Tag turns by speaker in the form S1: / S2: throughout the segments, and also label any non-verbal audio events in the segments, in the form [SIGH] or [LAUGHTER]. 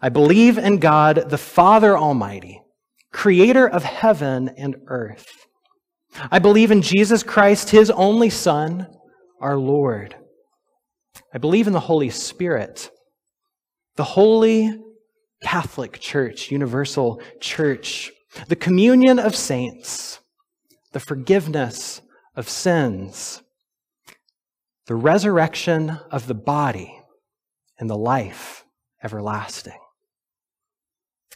S1: I believe in God, the Father Almighty, creator of heaven and earth. I believe in Jesus Christ, his only Son, our Lord. I believe in the Holy Spirit, the holy Catholic Church, universal church, the communion of saints, the forgiveness of sins, the resurrection of the body, and the life everlasting.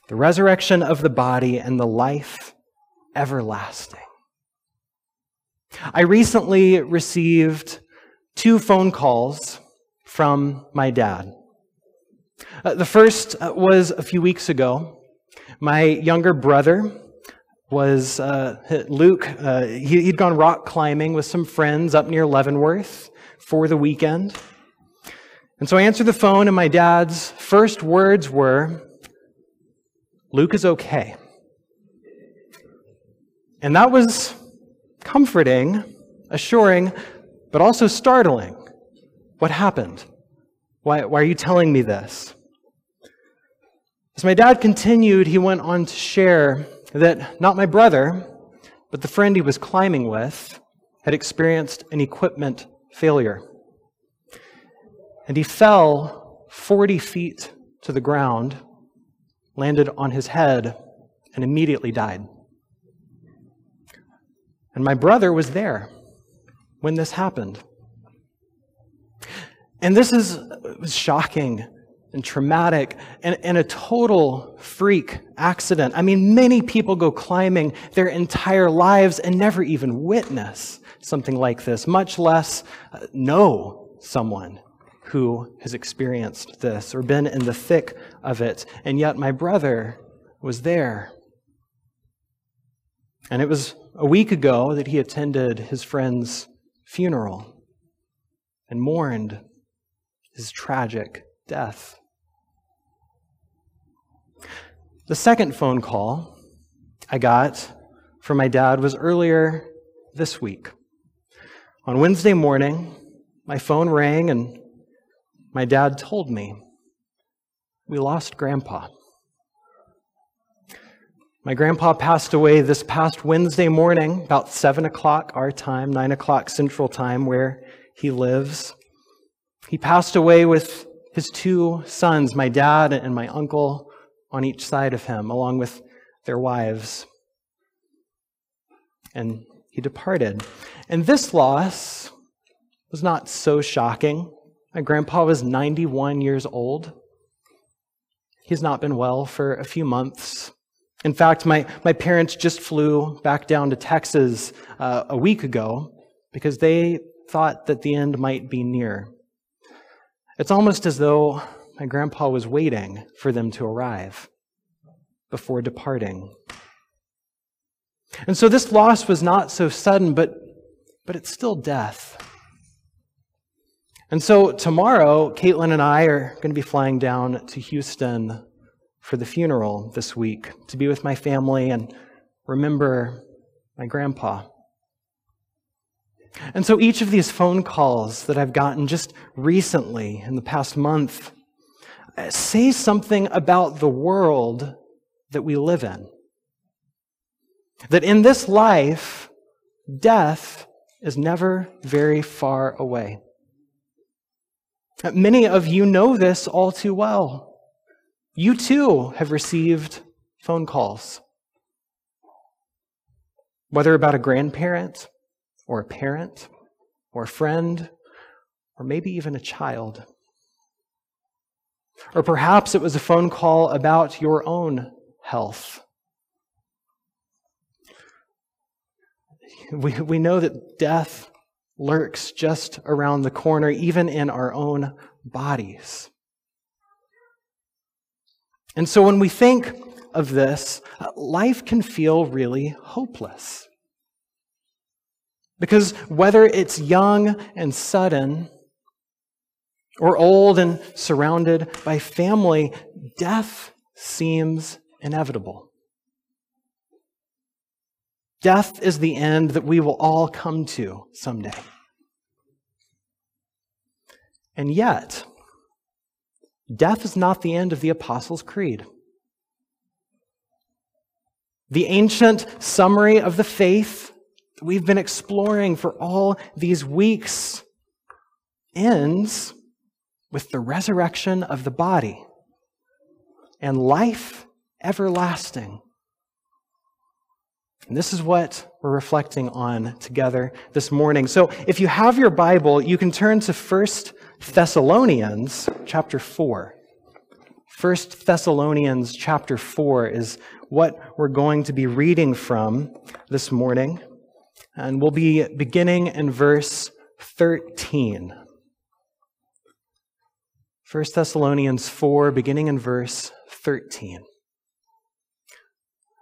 S1: The resurrection of the body and the life everlasting. I recently received two phone calls from my dad. Uh, the first uh, was a few weeks ago. My younger brother was uh, Luke. Uh, he, had gone rock climbing with some friends up near Leavenworth for the weekend. And so I answered the phone, and my dad's first words were, Luke is okay. And that was comforting, assuring, but also startling. What happened? Why, why are you telling me this? As my dad continued, he went on to share that not my brother, but the friend he was climbing with, had experienced an equipment failure. And he fell 40 feet to the ground, landed on his head, and immediately died. And my brother was there when this happened. And this is shocking and traumatic and, and a total freak accident. I mean, many people go climbing their entire lives and never even witness something like this, much less uh, know someone who has experienced this or been in the thick of it. And yet, my brother was there. And it was a week ago that he attended his friend's funeral and mourned his tragic death. The second phone call I got from my dad was earlier this week. On Wednesday morning, my phone rang and my dad told me we lost grandpa. My grandpa passed away this past Wednesday morning, about 7 o'clock our time, 9 o'clock Central Time, where he lives. He passed away with his two sons, my dad and my uncle, on each side of him, along with their wives. And he departed. And this loss was not so shocking. My grandpa was 91 years old. He's not been well for a few months. In fact, my, my parents just flew back down to Texas uh, a week ago because they thought that the end might be near. It's almost as though my grandpa was waiting for them to arrive before departing. And so this loss was not so sudden, but, but it's still death. And so tomorrow, Caitlin and I are going to be flying down to Houston for the funeral this week to be with my family and remember my grandpa. And so each of these phone calls that I've gotten just recently in the past month uh, say something about the world that we live in. That in this life, death is never very far away. Many of you know this all too well. You too have received phone calls, whether about a grandparent or a parent or a friend or maybe even a child. Or perhaps it was a phone call about your own health. We, we know that death lurks just around the corner, even in our own bodies. And so when we think of this, life can feel really hopeless. Because whether it's young and sudden, or old and surrounded by family, death seems inevitable. Death is the end that we will all come to someday. And yet, death is not the end of the Apostles' Creed. The ancient summary of the faith that we've been exploring for all these weeks ends with the resurrection of the body and life everlasting. And this is what we're reflecting on together this morning. So if you have your Bible, you can turn to 1 Thessalonians chapter 4. 1 Thessalonians chapter 4 is what we're going to be reading from this morning. And we'll be beginning in verse 13. 1 Thessalonians 4, beginning in verse 13.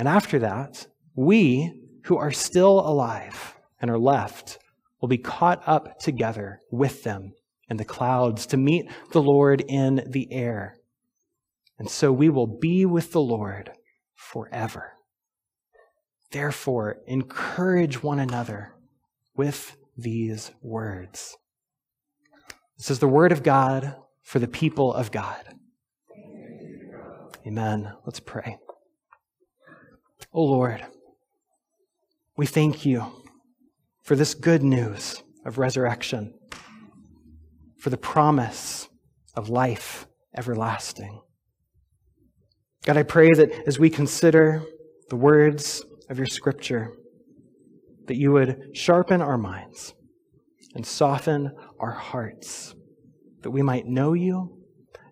S1: And after that, we who are still alive and are left will be caught up together with them in the clouds to meet the Lord in the air. And so we will be with the Lord forever. Therefore, encourage one another with these words. This is the word of God for the people of God. Amen. Let's pray. Oh Lord, we thank you for this good news of resurrection, for the promise of life everlasting. God, I pray that as we consider the words of your scripture, that you would sharpen our minds and soften our hearts, that we might know you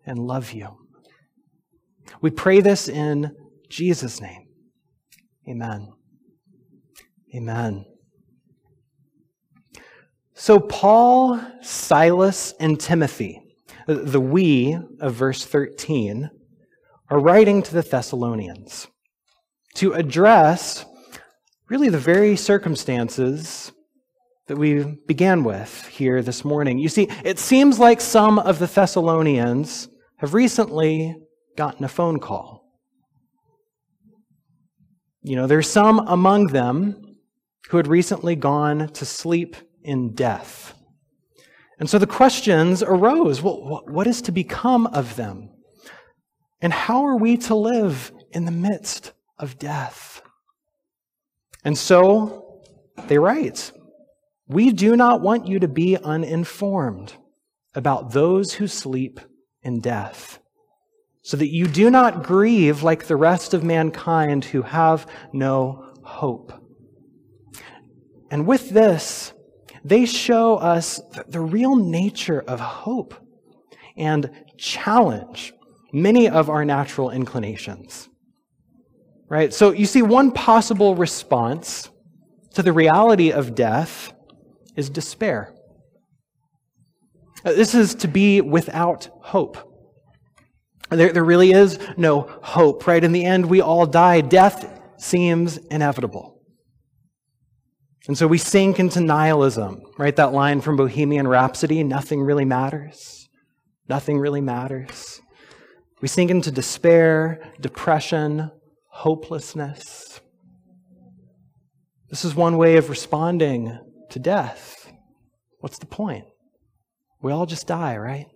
S1: and love you. We pray this in Jesus' name. Amen. Amen. So, Paul, Silas, and Timothy, the we of verse 13, are writing to the Thessalonians to address really the very circumstances that we began with here this morning. You see, it seems like some of the Thessalonians have recently gotten a phone call. You know, there's some among them who had recently gone to sleep in death. And so the questions arose well, what is to become of them? And how are we to live in the midst of death? And so they write, We do not want you to be uninformed about those who sleep in death, so that you do not grieve like the rest of mankind who have no hope. And with this, they show us the real nature of hope and challenge many of our natural inclinations. Right? So you see, one possible response to the reality of death is despair. This is to be without hope. There, there really is no hope, right? In the end, we all die. Death seems inevitable. And so we sink into nihilism, right? That line from Bohemian Rhapsody nothing really matters. Nothing really matters. We sink into despair, depression, hopelessness. This is one way of responding to death. What's the point? We all just die, right?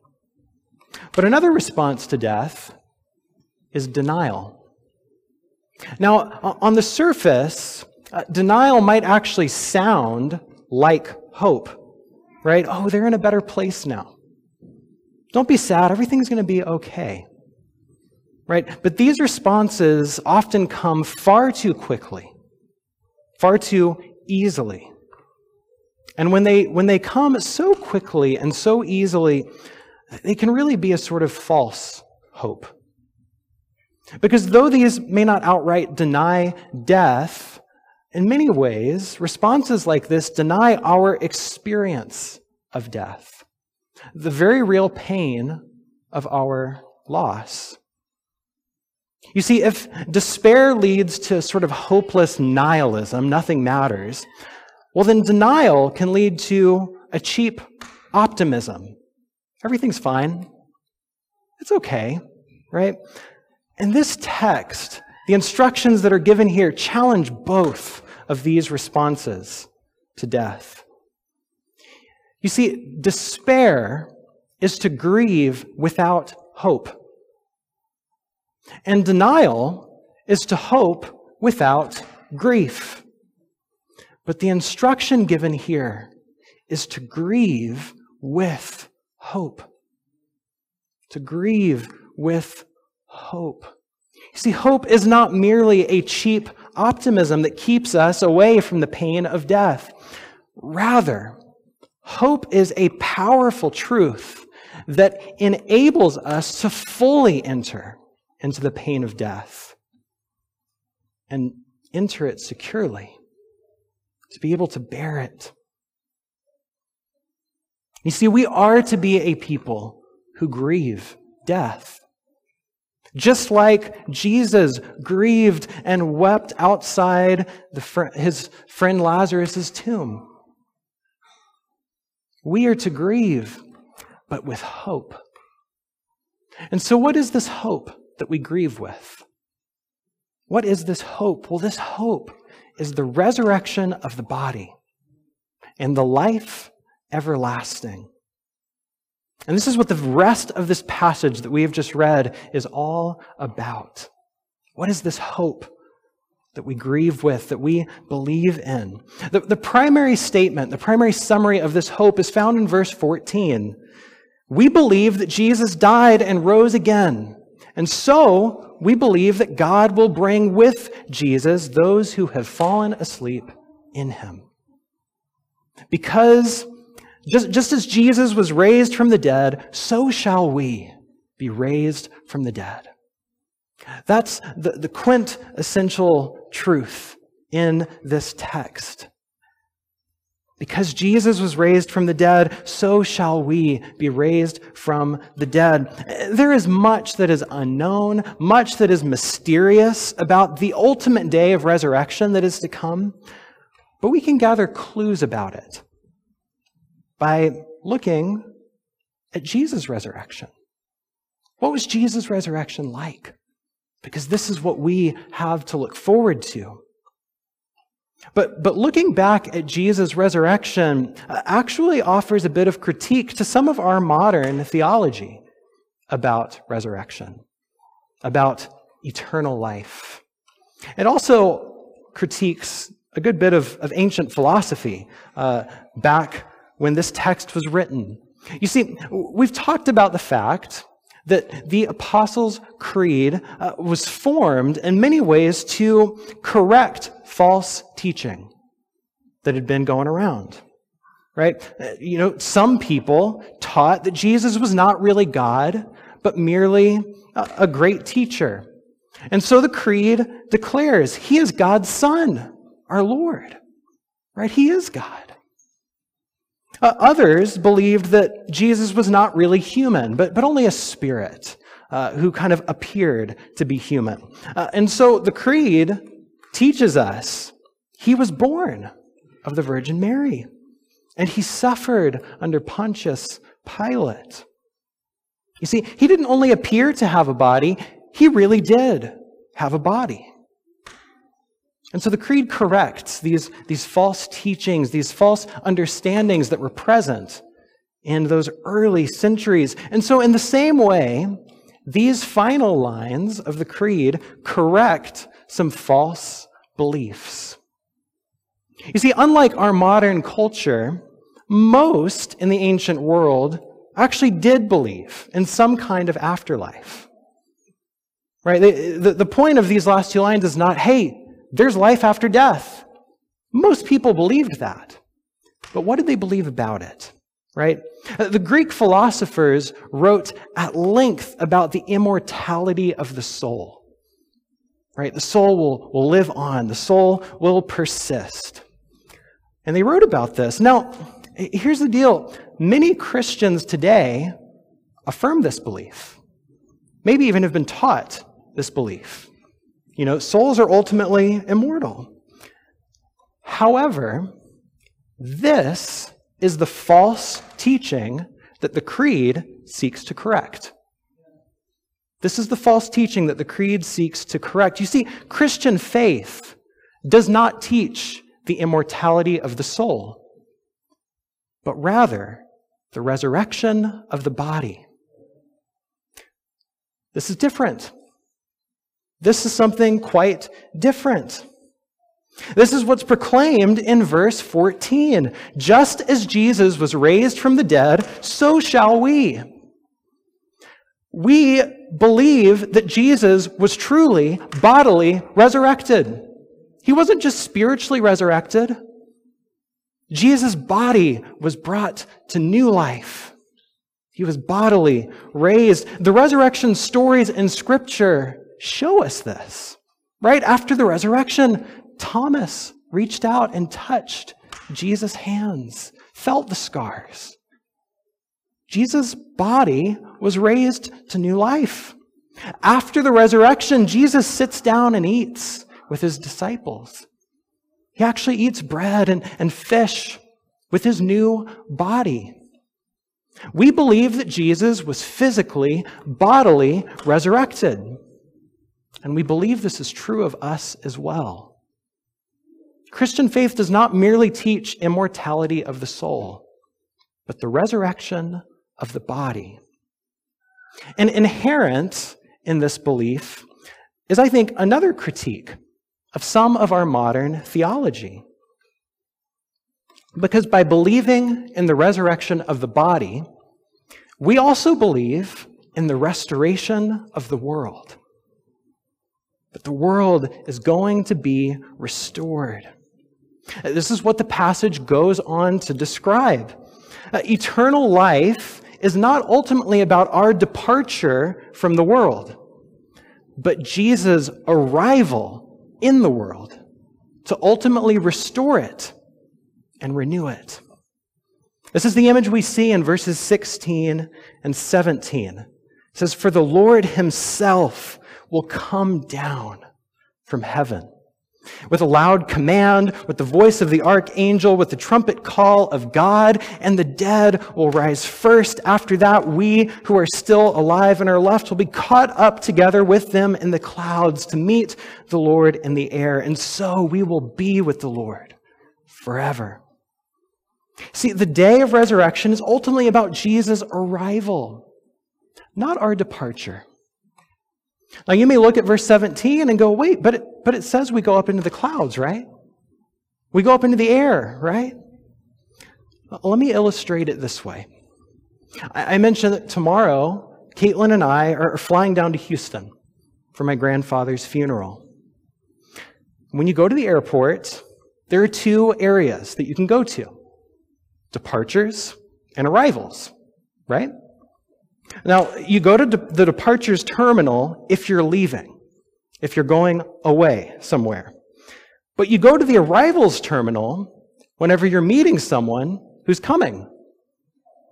S1: But another response to death is denial. Now, on the surface, uh, denial might actually sound like hope, right? Oh, they're in a better place now. Don't be sad, everything's going to be okay. right? But these responses often come far too quickly, far too easily. And when they, when they come so quickly and so easily, they can really be a sort of false hope. Because though these may not outright deny death, in many ways, responses like this deny our experience of death, the very real pain of our loss. You see, if despair leads to sort of hopeless nihilism, nothing matters, well, then denial can lead to a cheap optimism. Everything's fine. It's okay, right? In this text, the instructions that are given here challenge both of these responses to death. You see, despair is to grieve without hope. And denial is to hope without grief. But the instruction given here is to grieve with hope. To grieve with hope. You see, hope is not merely a cheap optimism that keeps us away from the pain of death. Rather, hope is a powerful truth that enables us to fully enter into the pain of death and enter it securely, to be able to bear it. You see, we are to be a people who grieve death. Just like Jesus grieved and wept outside fr- his friend Lazarus' tomb. We are to grieve, but with hope. And so, what is this hope that we grieve with? What is this hope? Well, this hope is the resurrection of the body and the life everlasting. And this is what the rest of this passage that we have just read is all about. What is this hope that we grieve with, that we believe in? The, the primary statement, the primary summary of this hope is found in verse 14. We believe that Jesus died and rose again. And so we believe that God will bring with Jesus those who have fallen asleep in him. Because just, just as Jesus was raised from the dead, so shall we be raised from the dead. That's the, the quintessential truth in this text. Because Jesus was raised from the dead, so shall we be raised from the dead. There is much that is unknown, much that is mysterious about the ultimate day of resurrection that is to come, but we can gather clues about it by looking at Jesus' resurrection. What was Jesus' resurrection like? Because this is what we have to look forward to. But, but looking back at Jesus' resurrection uh, actually offers a bit of critique to some of our modern theology about resurrection, about eternal life. It also critiques a good bit of, of ancient philosophy uh, back when this text was written. You see, we've talked about the fact that the Apostles' Creed uh, was formed in many ways to correct false teaching that had been going around. Right? Uh, you know, some people taught that Jesus was not really God, but merely a, a great teacher. And so the Creed declares he is God's Son, our Lord. Right? He is God. Uh, others believed that Jesus was not really human, but, but only a spirit uh, who kind of appeared to be human. Uh, and so the Creed teaches us he was born of the Virgin Mary, and he suffered under Pontius Pilate. You see, he didn't only appear to have a body, he really did have a body. And so the Creed corrects these, these false teachings, these false understandings that were present in those early centuries. And so, in the same way, these final lines of the Creed correct some false beliefs. You see, unlike our modern culture, most in the ancient world actually did believe in some kind of afterlife. Right? the, the point of these last two lines is not, hey, there's life after death. Most people believed that. But what did they believe about it? Right? Uh, the Greek philosophers wrote at length about the immortality of the soul. Right? The soul will, will live on. The soul will persist. And they wrote about this. Now, here's the deal. Many Christians today affirm this belief. Maybe even have been taught this belief. You know, souls are ultimately immortal. However, this is the false teaching that the creed seeks to correct. This is the false teaching that the creed seeks to correct. You see, Christian faith does not teach the immortality of the soul, but rather the resurrection of the body. This is different. This is something quite different. This is what's proclaimed in verse 14. Just as Jesus was raised from the dead, so shall we. We believe that Jesus was truly bodily resurrected. He wasn't just spiritually resurrected. Jesus' body was brought to new life. He was bodily raised. The resurrection stories in Scripture show us this. Right after the resurrection, Thomas reached out and touched Jesus' hands, felt the scars. Jesus' body was raised to new life. After the resurrection, Jesus sits down and eats with his disciples. He actually eats bread and, and fish with his new body. We believe that Jesus was physically, bodily resurrected. And we believe this is true of us as well. Christian faith does not merely teach immortality of the soul, but the resurrection of the body. And inherent in this belief is, I think, another critique of some of our modern theology. Because by believing in the resurrection of the body, we also believe in the restoration of the world. But the world is going to be restored. This is what the passage goes on to describe. Uh, eternal life is not ultimately about our departure from the world, but Jesus' arrival in the world to ultimately restore it and renew it. This is the image we see in verses 16 and 17. It says, For the Lord himself will come down from heaven with a loud command, with the voice of the archangel, with the trumpet call of God, and the dead will rise first. After that, we who are still alive and are left will be caught up together with them in the clouds to meet the Lord in the air. And so we will be with the Lord forever. See, the day of resurrection is ultimately about Jesus' arrival, not our departure. Now, you may look at verse 17 and go, wait, but it, but it says we go up into the clouds, right? We go up into the air, right? Let me illustrate it this way. I mentioned that tomorrow, Caitlin and I are flying down to Houston for my grandfather's funeral. When you go to the airport, there are two areas that you can go to departures and arrivals, right? Now, you go to de- the departures terminal if you're leaving, if you're going away somewhere. But you go to the arrivals terminal whenever you're meeting someone who's coming,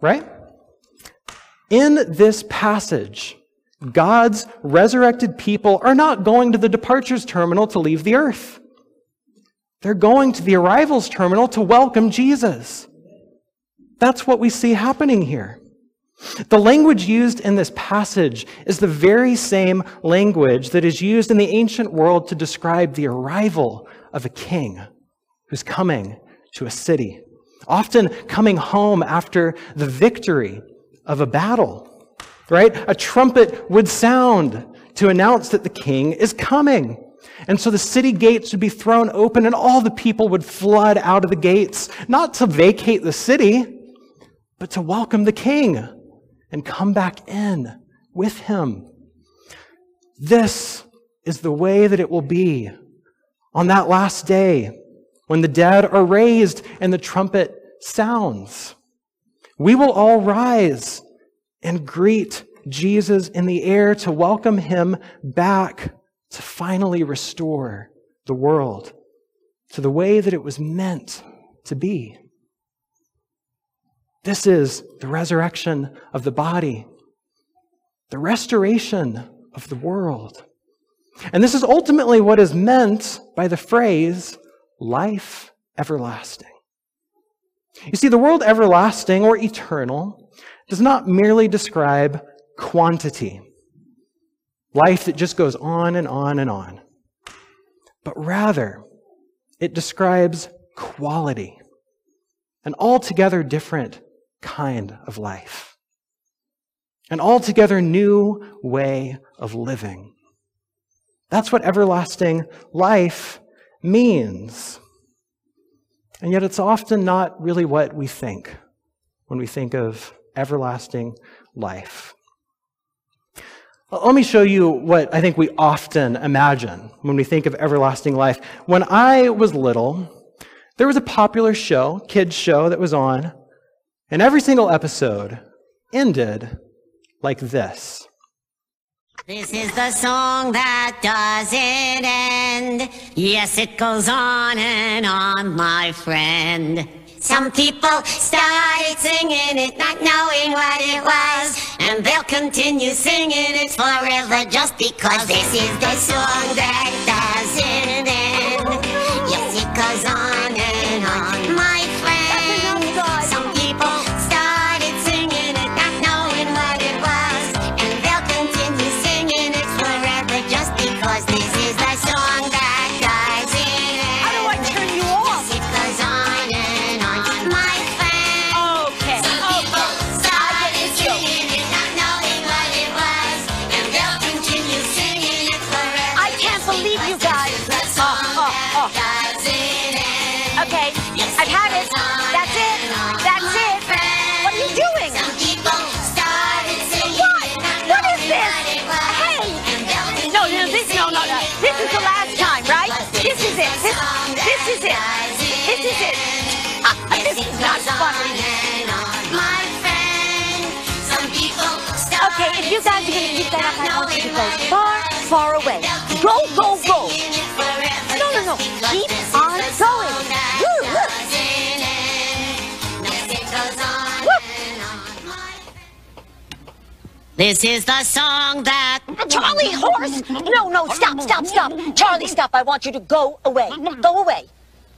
S1: right? In this passage, God's resurrected people are not going to the departures terminal to leave the earth. They're going to the arrivals terminal to welcome Jesus. That's what we see happening here. The language used in this passage is the very same language that is used in the ancient world to describe the arrival of a king who's coming to a city, often coming home after the victory of a battle, right? A trumpet would sound to announce that the king is coming. And so the city gates would be thrown open and all the people would flood out of the gates, not to vacate the city, but to welcome the king and come back in with him. This is the way that it will be on that last day when the dead are raised and the trumpet sounds. We will all rise and greet Jesus in the air to welcome him back to finally restore the world to the way that it was meant to be. This is the resurrection of the body, the restoration of the world. And this is ultimately what is meant by the phrase life everlasting. You see, the world everlasting or eternal does not merely describe quantity, life that just goes on and on and on, but rather it describes quality, an altogether different kind of life, an altogether new way of living. That's what everlasting life means. And yet, it's often not really what we think when we think of everlasting life. Let me show you what I think we often imagine when we think of everlasting life. When I was little, there was a popular show, kids show that was on, and every single episode ended like this.
S2: This is the song that doesn't end. Yes, it goes on and on, my friend. Some people started singing it, not knowing what it was. And they'll continue singing it forever just because this is the song that doesn't end. Yes, it goes on
S3: Okay, if you guys are gonna keep that up, I want you to go far, far away. Go, go, go. No, no, no. Keep on going. Woo, look.
S2: This is the song that.
S3: Charlie, horse! No, no, stop, stop, stop. Charlie, stop. I want you to go away. Go away.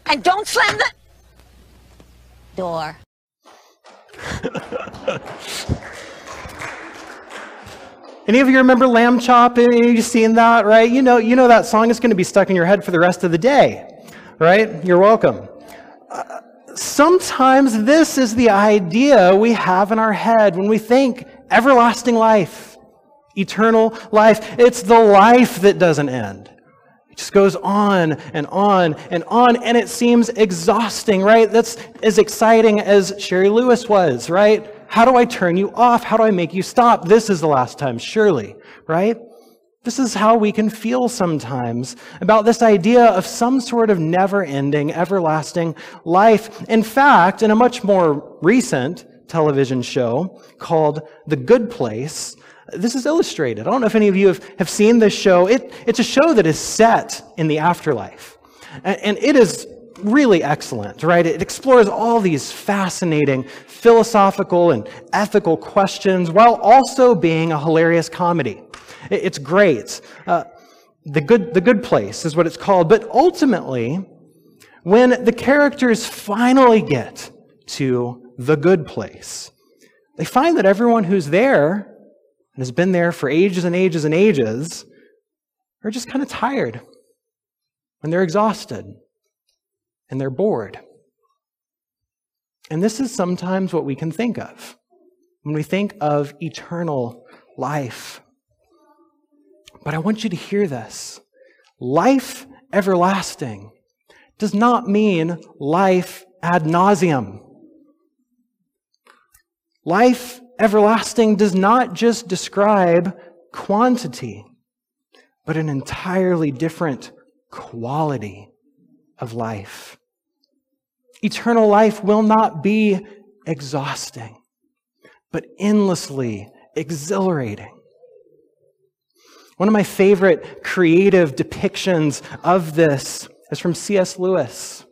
S3: And don't slam the door. [LAUGHS]
S1: Any of you remember Lamb Chop? You've seen that, right? You know, you know that song is going to be stuck in your head for the rest of the day, right? You're welcome. Uh, sometimes this is the idea we have in our head when we think everlasting life, eternal life. It's the life that doesn't end. It just goes on and on and on, and it seems exhausting, right? That's as exciting as Shari Lewis was, right? How do I turn you off? How do I make you stop? This is the last time, surely, right? This is how we can feel sometimes about this idea of some sort of never ending, everlasting life. In fact, in a much more recent television show called The Good Place, this is illustrated. I don't know if any of you have, have seen this show. It, it's a show that is set in the afterlife. And, and it is really excellent, right? It explores all these fascinating philosophical and ethical questions while also being a hilarious comedy. It- It's great. Uh, the, good, the Good Place is what it's called. But ultimately, when the characters finally get to the good place, they find that everyone who's there and has been there for ages and ages and ages are just kind of tired and they're exhausted and they're bored. And this is sometimes what we can think of when we think of eternal life. But I want you to hear this life everlasting does not mean life ad nauseam. Life everlasting does not just describe quantity. but an entirely different quality of life. Eternal life will not be exhausting, but endlessly exhilarating. One of my favorite creative depictions of this is from C.S. Lewis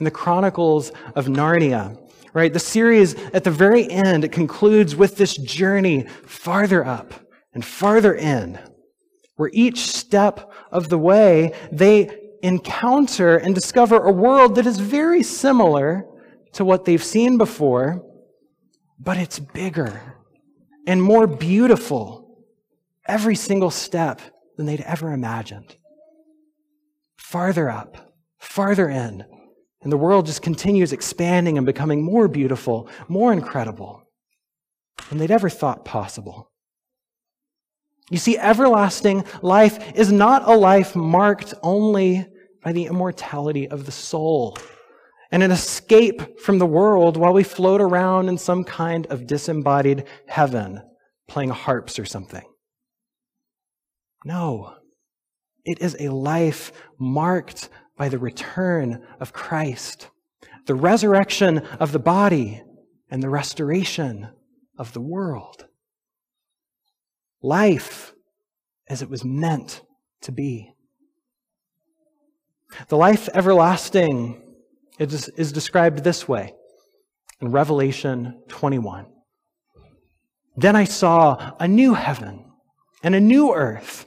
S1: in the Chronicles of Narnia. Right? The series at the very end, it concludes with this journey farther up and farther in, where each step of the way they encounter and discover a world that is very similar to what they've seen before, but it's bigger and more beautiful every single step than they'd ever imagined. Farther up, farther in, and the world just continues expanding and becoming more beautiful, more incredible than they'd ever thought possible. You see, everlasting life is not a life marked only by the immortality of the soul and an escape from the world while we float around in some kind of disembodied heaven playing harps or something. No, it is a life marked by the return of Christ, the resurrection of the body, and the restoration of the world. Life as it was meant to be. The life everlasting is, is described this way in Revelation 21. Then I saw a new heaven and a new earth.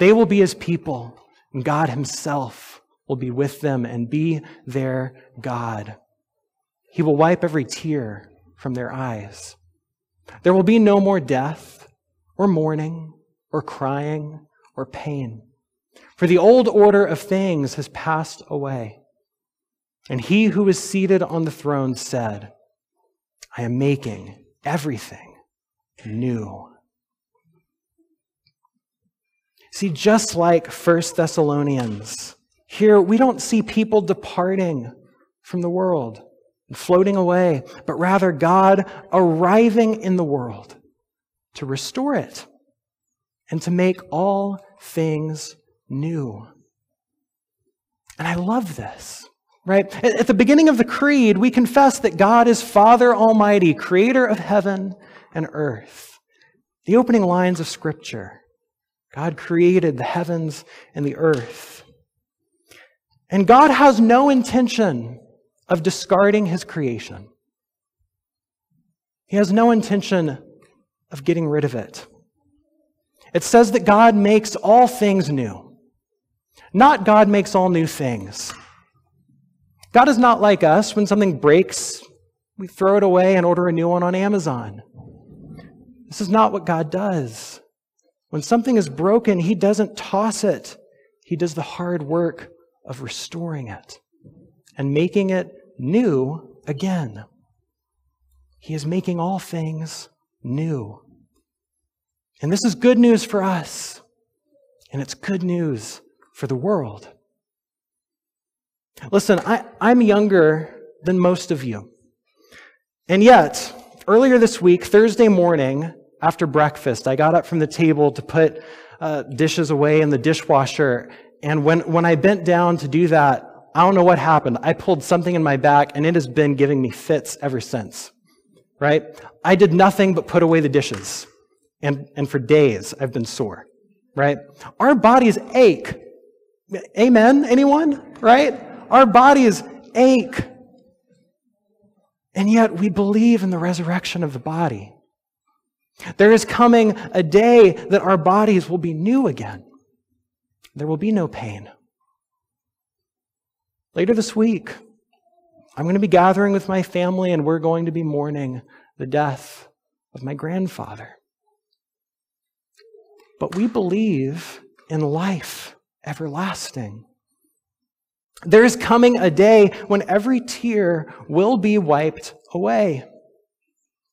S1: They will be his people, and God himself will be with them and be their God. He will wipe every tear from their eyes. There will be no more death, or mourning, or crying, or pain. For the old order of things has passed away. And he who is seated on the throne said, I am making everything new. See, just like 1 Thessalonians, here we don't see people departing from the world and floating away, but rather God arriving in the world to restore it and to make all things new. And I love this, right? At the beginning of the Creed, we confess that God is Father Almighty, creator of heaven and earth. The opening lines of Scripture God created the heavens and the earth. And God has no intention of discarding his creation. He has no intention of getting rid of it. It says that God makes all things new. Not God makes all new things. God is not like us. When something breaks, we throw it away and order a new one on Amazon. This is not what God does. When something is broken, He doesn't toss it, He does the hard work of restoring it and making it new again. He is making all things new. And this is good news for us, and it's good news for the world. Listen, I, I'm younger than most of you. And yet, earlier this week, Thursday morning, after breakfast, I got up from the table to put uh, dishes away in the dishwasher. And when, when I bent down to do that, I don't know what happened. I pulled something in my back, and it has been giving me fits ever since. Right? I did nothing but put away the dishes. And, and for days, I've been sore. Right? Our bodies ache Amen? Anyone? Right? Our bodies ache. And yet we believe in the resurrection of the body. There is coming a day that our bodies will be new again. There will be no pain. Later this week, I'm going to be gathering with my family and we're going to be mourning the death of my grandfather. But we believe in life everlasting. There is coming a day when every tear will be wiped away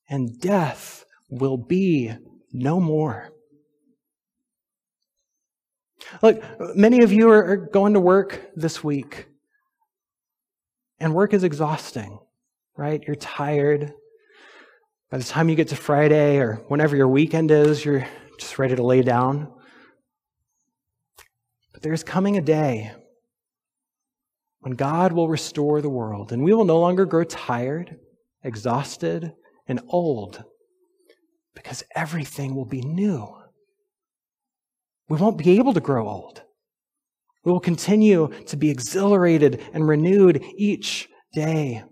S1: and death will be no more. Look, many of you are going to work this week, and work is exhausting, right? You're tired. By the time you get to Friday or whenever your weekend is, you're just ready to lay down. But there's coming a day when God will restore the world, and we will no longer grow tired, exhausted, and old because everything will be new. We won't be able to grow old. We will continue to be exhilarated and renewed each day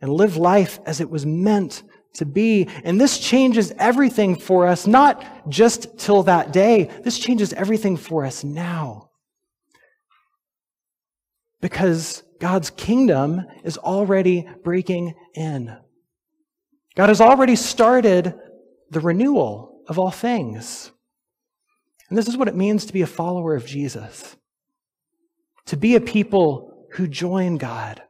S1: and live life as it was meant to be. And this changes everything for us, not just till that day. This changes everything for us now. Because God's kingdom is already breaking in. God has already started the renewal of all things. And this is what it means to be a follower of Jesus. To be a people who join God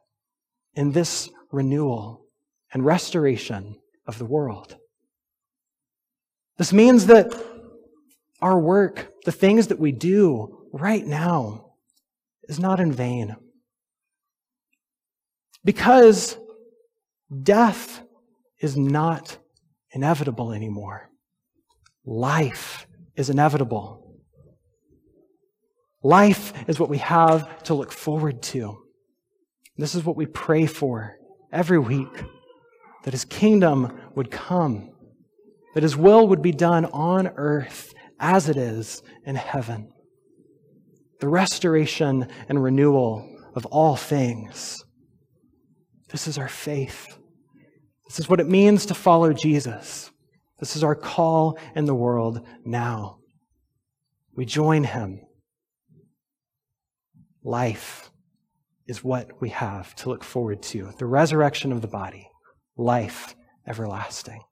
S1: in this renewal and restoration of the world. This means that our work, the things that we do right now, is not in vain. Because death is not inevitable anymore. Life is inevitable. Life is what we have to look forward to. This is what we pray for every week that his kingdom would come, that his will would be done on earth as it is in heaven. The restoration and renewal of all things. This is our faith. This is what it means to follow Jesus. This is our call in the world now. We join him. Life is what we have to look forward to the resurrection of the body, life everlasting.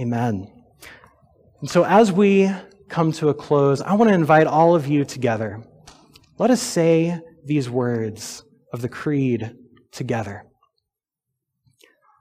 S1: Amen. And so, as we come to a close, I want to invite all of you together. Let us say these words of the Creed together.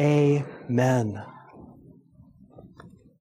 S1: Amen.